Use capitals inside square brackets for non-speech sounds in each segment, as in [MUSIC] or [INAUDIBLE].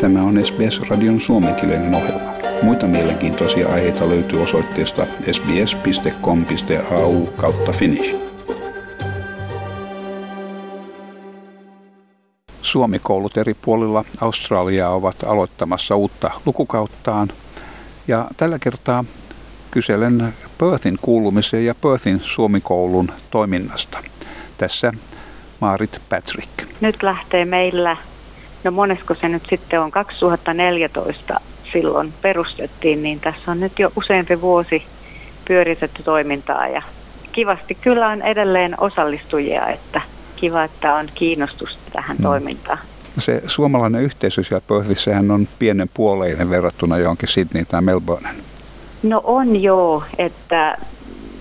Tämä on SBS-radion suomenkielinen ohjelma. Muita mielenkiintoisia aiheita löytyy osoitteesta sbs.com.au kautta finnish. Suomikoulut eri puolilla Australiaa ovat aloittamassa uutta lukukauttaan. Ja tällä kertaa kyselen Perthin kuulumisen ja Perthin suomikoulun toiminnasta. Tässä Maarit Patrick. Nyt lähtee meillä No monesko se nyt sitten on, 2014 silloin perustettiin, niin tässä on nyt jo useampi vuosi pyöritetty toimintaa ja kivasti kyllä on edelleen osallistujia, että kiva, että on kiinnostusta tähän mm. toimintaan. Se suomalainen yhteisö siellä Perthissähän on pienen puoleinen verrattuna johonkin Sydney tai Melbourneen. No on joo, että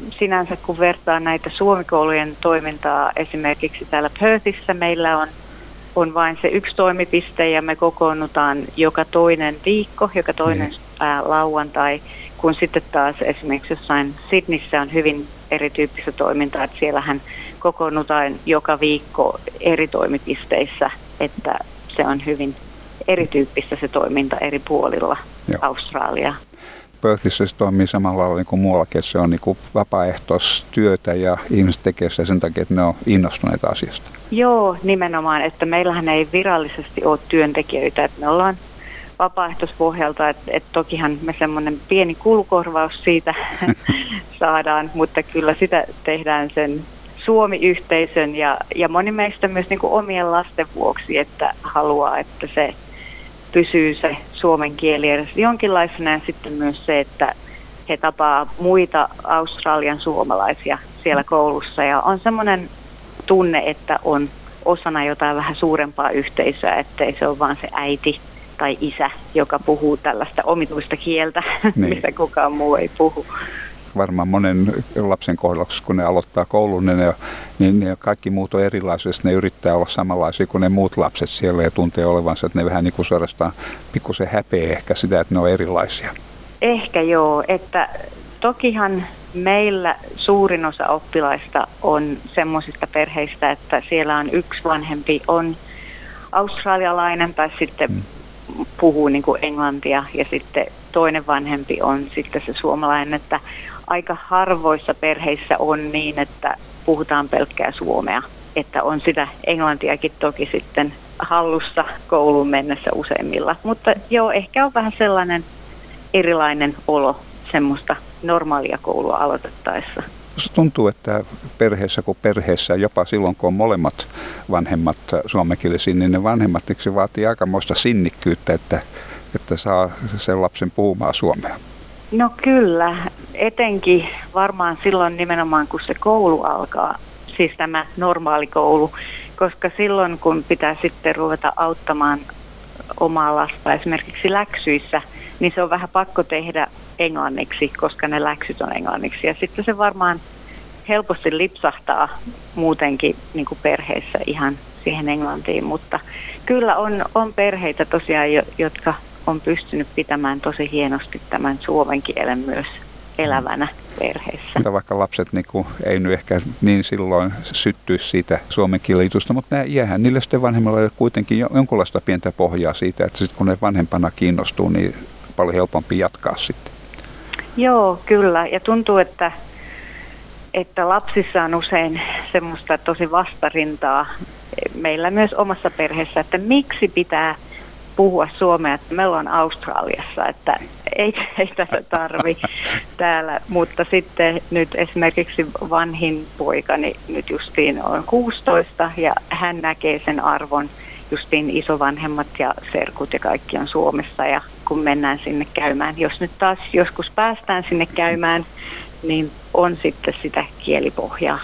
sinänsä kun vertaa näitä suomikoulujen toimintaa esimerkiksi täällä Perthissä meillä on on vain se yksi toimipiste ja me kokoonnutaan joka toinen viikko, joka toinen niin. ää, lauantai, kun sitten taas esimerkiksi jossain Sydneyssä on hyvin erityyppistä toimintaa, että siellähän kokoonnutaan joka viikko eri toimipisteissä, että se on hyvin erityyppistä se toiminta eri puolilla Joo. Australiaa. Perthissä se toimii samalla lailla niin kuin muuallakin, että se on niin kuin vapaaehtoistyötä ja ihmiset tekee sitä sen takia, että ne on innostuneita asiasta. Joo, nimenomaan, että meillähän ei virallisesti ole työntekijöitä, että me ollaan vapaaehtoispohjalta, että, että tokihan me semmoinen pieni kulukorvaus siitä [LAUGHS] saadaan, mutta kyllä sitä tehdään sen Suomi-yhteisön ja, ja moni meistä myös niin kuin omien lasten vuoksi, että haluaa, että se pysyy se suomen kieli edes jonkinlaisena ja sitten myös se, että he tapaa muita Australian suomalaisia siellä koulussa ja on semmoinen tunne, että on osana jotain vähän suurempaa yhteisöä, ettei se ole vaan se äiti tai isä, joka puhuu tällaista omituista kieltä, [LAUGHS] niin. mitä kukaan muu ei puhu. Varmaan monen lapsen kohdalla, kun ne aloittaa koulun, niin, ne, niin ne kaikki muut on erilaisia, ne yrittää olla samanlaisia kuin ne muut lapset siellä ja tuntee olevansa, että ne vähän niin kuin suorastaan pikkusen häpeä ehkä sitä, että ne on erilaisia. Ehkä joo, että tokihan Meillä suurin osa oppilaista on semmoisista perheistä, että siellä on yksi vanhempi on australialainen tai sitten mm. puhuu niin kuin englantia ja sitten toinen vanhempi on sitten se suomalainen, että aika harvoissa perheissä on niin, että puhutaan pelkkää suomea, että on sitä englantiakin toki sitten hallussa kouluun mennessä useimmilla. Mutta joo, ehkä on vähän sellainen erilainen olo semmoista normaalia koulua aloitettaessa. Se tuntuu, että perheessä kuin perheessä, jopa silloin kun on molemmat vanhemmat suomenkielisiä, niin ne vanhemmat niin se vaatii aikamoista sinnikkyyttä, että, että saa sen lapsen puhumaan suomea. No kyllä, etenkin varmaan silloin nimenomaan kun se koulu alkaa, siis tämä normaali koulu, koska silloin kun pitää sitten ruveta auttamaan omaa lasta esimerkiksi läksyissä, niin se on vähän pakko tehdä englanniksi, koska ne läksyt on englanniksi. Ja sitten se varmaan helposti lipsahtaa muutenkin niin kuin perheessä ihan siihen englantiin, mutta kyllä on, on perheitä tosiaan, jotka on pystynyt pitämään tosi hienosti tämän suomen kielen myös elävänä perheessä. Mutta vaikka lapset niin kuin, ei nyt ehkä niin silloin syttyisi siitä suomen kielitusta, mutta nämä jäähän niille sitten vanhemmilla kuitenkin jonkunlaista pientä pohjaa siitä, että sitten kun ne vanhempana kiinnostuu, niin paljon helpompi jatkaa sitten. Joo, kyllä. Ja tuntuu, että, että lapsissa on usein semmoista tosi vastarintaa meillä myös omassa perheessä, että miksi pitää puhua suomea, että me ollaan Australiassa, että ei, ei tätä tarvi täällä, mutta sitten nyt esimerkiksi vanhin poikani nyt justiin on 16 ja hän näkee sen arvon, justiin isovanhemmat ja serkut ja kaikki on Suomessa ja kun mennään sinne käymään. Jos nyt taas joskus päästään sinne käymään, niin on sitten sitä kielipohjaa.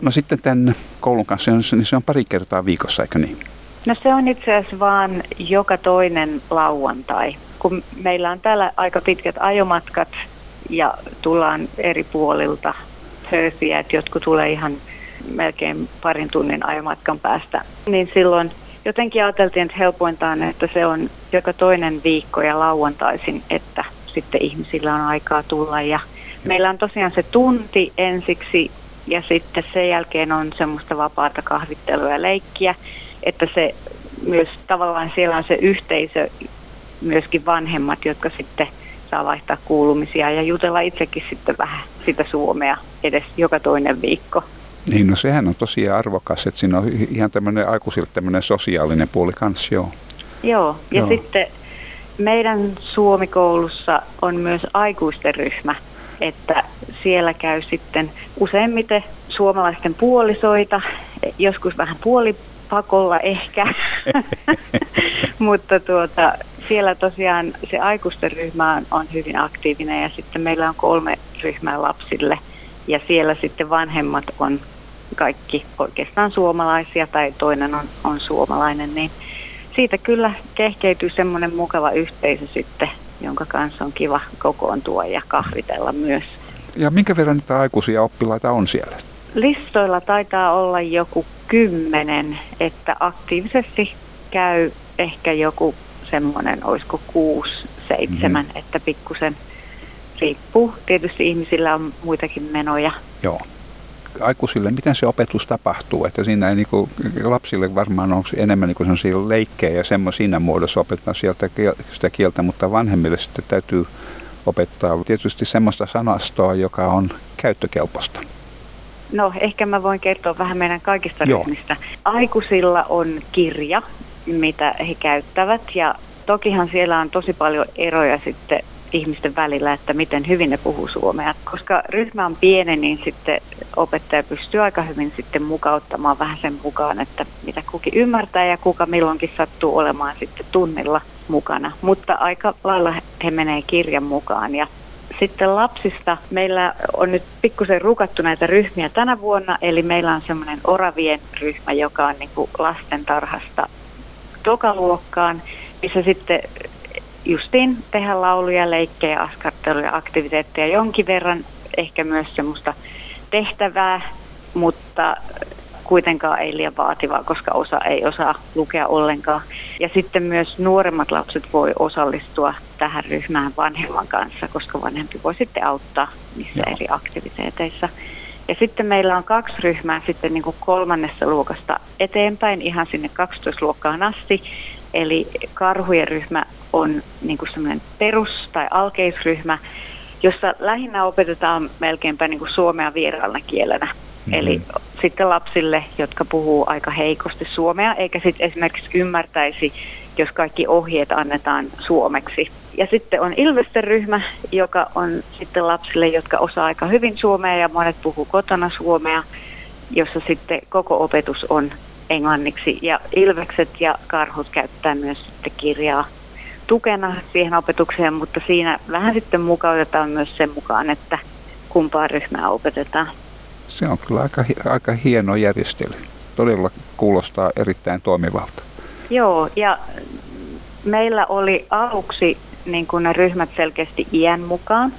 No sitten tämän koulun kanssa, niin se on pari kertaa viikossa, eikö niin? No se on itse asiassa vaan joka toinen lauantai. Kun meillä on täällä aika pitkät ajomatkat ja tullaan eri puolilta Perthia, että jotkut tulee ihan melkein parin tunnin ajomatkan päästä, niin silloin jotenkin ajateltiin, että helpointa on, että se on joka toinen viikko ja lauantaisin, että sitten ihmisillä on aikaa tulla. Ja meillä on tosiaan se tunti ensiksi ja sitten sen jälkeen on semmoista vapaata kahvittelua ja leikkiä, että se myös tavallaan siellä on se yhteisö, myöskin vanhemmat, jotka sitten saa vaihtaa kuulumisia ja jutella itsekin sitten vähän sitä suomea edes joka toinen viikko. Niin, no sehän on tosiaan arvokas, että siinä on ihan tämmöinen aikuisille tämmöinen sosiaalinen puoli kanssa, joo. Joo, ja joo. sitten meidän Suomikoulussa on myös aikuisten ryhmä, että siellä käy sitten useimmiten suomalaisten puolisoita, joskus vähän puolipakolla ehkä, [LAUGHS] mutta tuota, siellä tosiaan se aikuisten ryhmä on, on hyvin aktiivinen ja sitten meillä on kolme ryhmää lapsille ja siellä sitten vanhemmat on kaikki oikeastaan suomalaisia tai toinen on, on suomalainen, niin siitä kyllä kehkeytyy semmoinen mukava yhteisö sitten, jonka kanssa on kiva kokoontua ja kahvitella myös. Ja minkä verran niitä aikuisia oppilaita on siellä? Listoilla taitaa olla joku kymmenen, että aktiivisesti käy ehkä joku semmoinen, olisiko kuusi, seitsemän, mm-hmm. että pikkusen riippuu. Tietysti ihmisillä on muitakin menoja. Joo. Aikuisille, miten se opetus tapahtuu? Että siinä ei niin kuin, lapsille varmaan on enemmän niin leikkejä ja semmoisia siinä muodossa opettaa sieltä sitä kieltä, mutta vanhemmille sitten täytyy opettaa tietysti semmoista sanastoa, joka on käyttökelpoista. No, ehkä mä voin kertoa vähän meidän kaikista Joo. ryhmistä. Aikuisilla on kirja, mitä he käyttävät ja tokihan siellä on tosi paljon eroja sitten ihmisten välillä, että miten hyvin ne puhuu suomea. Koska ryhmä on pieni, niin sitten opettaja pystyy aika hyvin sitten mukauttamaan vähän sen mukaan, että mitä kukin ymmärtää ja kuka milloinkin sattuu olemaan sitten tunnilla mukana. Mutta aika lailla he menee kirjan mukaan ja sitten lapsista. Meillä on nyt pikkusen rukattu näitä ryhmiä tänä vuonna, eli meillä on semmoinen oravien ryhmä, joka on niin kuin lastentarhasta tokaluokkaan, missä sitten justiin tehdä lauluja, leikkejä, askarteluja, aktiviteetteja jonkin verran, ehkä myös semmoista tehtävää, mutta kuitenkaan ei liian vaativaa, koska osa ei osaa lukea ollenkaan. Ja sitten myös nuoremmat lapset voi osallistua tähän ryhmään vanhemman kanssa, koska vanhempi voi sitten auttaa niissä Joo. eri aktiviteeteissa. Ja sitten meillä on kaksi ryhmää sitten niin kuin kolmannessa luokasta eteenpäin ihan sinne 12-luokkaan asti. Eli karhujen ryhmä on niin kuin semmoinen perus- tai alkeisryhmä, jossa lähinnä opetetaan melkeinpä niin kuin suomea vieraana kielenä. Mm-hmm. Eli sitten lapsille, jotka puhuu aika heikosti suomea, eikä sitten esimerkiksi ymmärtäisi, jos kaikki ohjeet annetaan suomeksi. Ja sitten on Ilvesten ryhmä, joka on sitten lapsille, jotka osaa aika hyvin suomea ja monet puhuu kotona suomea, jossa sitten koko opetus on englanniksi. Ja Ilvekset ja Karhut käyttää myös sitten kirjaa tukena siihen opetukseen, mutta siinä vähän sitten mukautetaan myös sen mukaan, että kumpaa ryhmää opetetaan. Se on kyllä aika, aika hieno järjestely. Todella kuulostaa erittäin toimivalta. Joo, ja meillä oli aluksi niin kuin ne ryhmät selkeästi iän mukaan,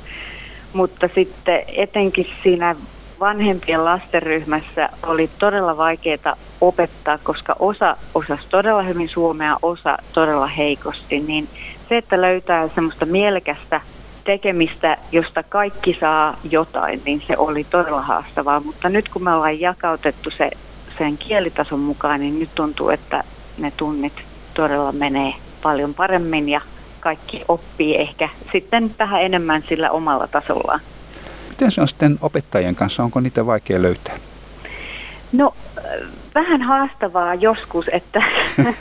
mutta sitten etenkin siinä vanhempien lastenryhmässä oli todella vaikeaa opettaa, koska osa osasi todella hyvin suomea, osa todella heikosti, niin se, että löytää semmoista mielekästä tekemistä, josta kaikki saa jotain, niin se oli todella haastavaa. Mutta nyt kun me ollaan jakautettu se sen kielitason mukaan, niin nyt tuntuu, että ne tunnit todella menee paljon paremmin ja kaikki oppii ehkä sitten vähän enemmän sillä omalla tasollaan. Miten se on sitten opettajien kanssa? Onko niitä vaikea löytää? No vähän haastavaa joskus, että, [LAUGHS]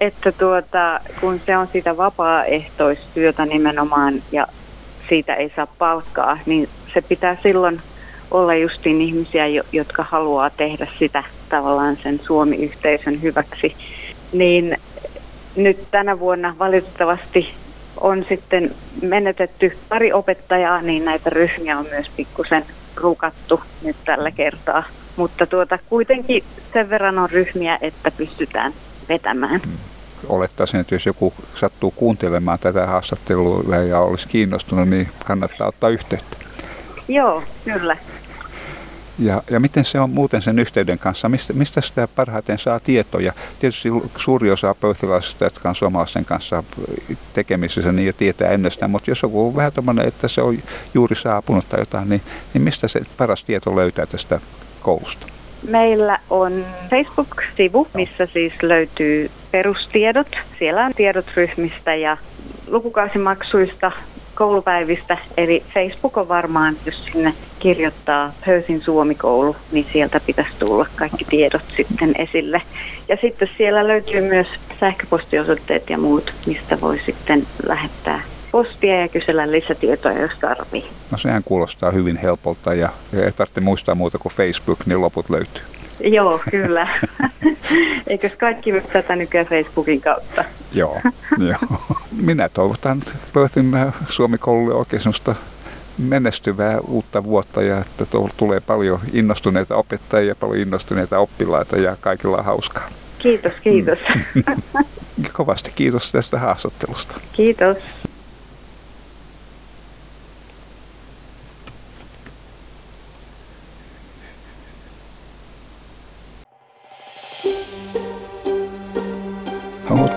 että tuota, kun se on sitä vapaaehtoistyötä nimenomaan ja siitä ei saa palkkaa, niin se pitää silloin olla justiin ihmisiä, jotka haluaa tehdä sitä tavallaan sen Suomi-yhteisön hyväksi. Niin nyt tänä vuonna valitettavasti on sitten menetetty pari opettajaa, niin näitä ryhmiä on myös pikkusen rukattu nyt tällä kertaa. Mutta tuota, kuitenkin sen verran on ryhmiä, että pystytään vetämään. Olettaisin, että jos joku sattuu kuuntelemaan tätä haastattelua ja olisi kiinnostunut, niin kannattaa ottaa yhteyttä. Joo, kyllä. Ja, ja miten se on muuten sen yhteyden kanssa? Mistä, mistä sitä parhaiten saa tietoja? Tietysti suuri osa pöytilaisista, jotka on suomalaisten kanssa tekemisissä, niin jo tietää ennestään. Mutta jos joku on vähän tämmöinen, että se on juuri saapunut tai jotain, niin, niin mistä se paras tieto löytää tästä koulusta? Meillä on Facebook-sivu, missä siis löytyy perustiedot. Siellä on tiedot ryhmistä ja lukukausimaksuista, koulupäivistä, eli Facebook on varmaan, jos sinne kirjoittaa Höysin Suomikoulu, niin sieltä pitäisi tulla kaikki tiedot sitten esille. Ja sitten siellä löytyy myös sähköpostiosoitteet ja muut, mistä voi sitten lähettää postia ja kysellä lisätietoja, jos tarvii. No sehän kuulostaa hyvin helpolta ja ei tarvitse muistaa muuta kuin Facebook, niin loput löytyy. Joo, kyllä. [LAUGHS] Eikös kaikki tätä nykyään Facebookin kautta? joo, [LAUGHS] joo. Minä toivotan Perthin Suomi-koululle oikein sellaista menestyvää uutta vuotta ja että tulee paljon innostuneita opettajia, paljon innostuneita oppilaita ja kaikilla on hauskaa. Kiitos, kiitos. Mm. [LAUGHS] Kovasti kiitos tästä haastattelusta. Kiitos.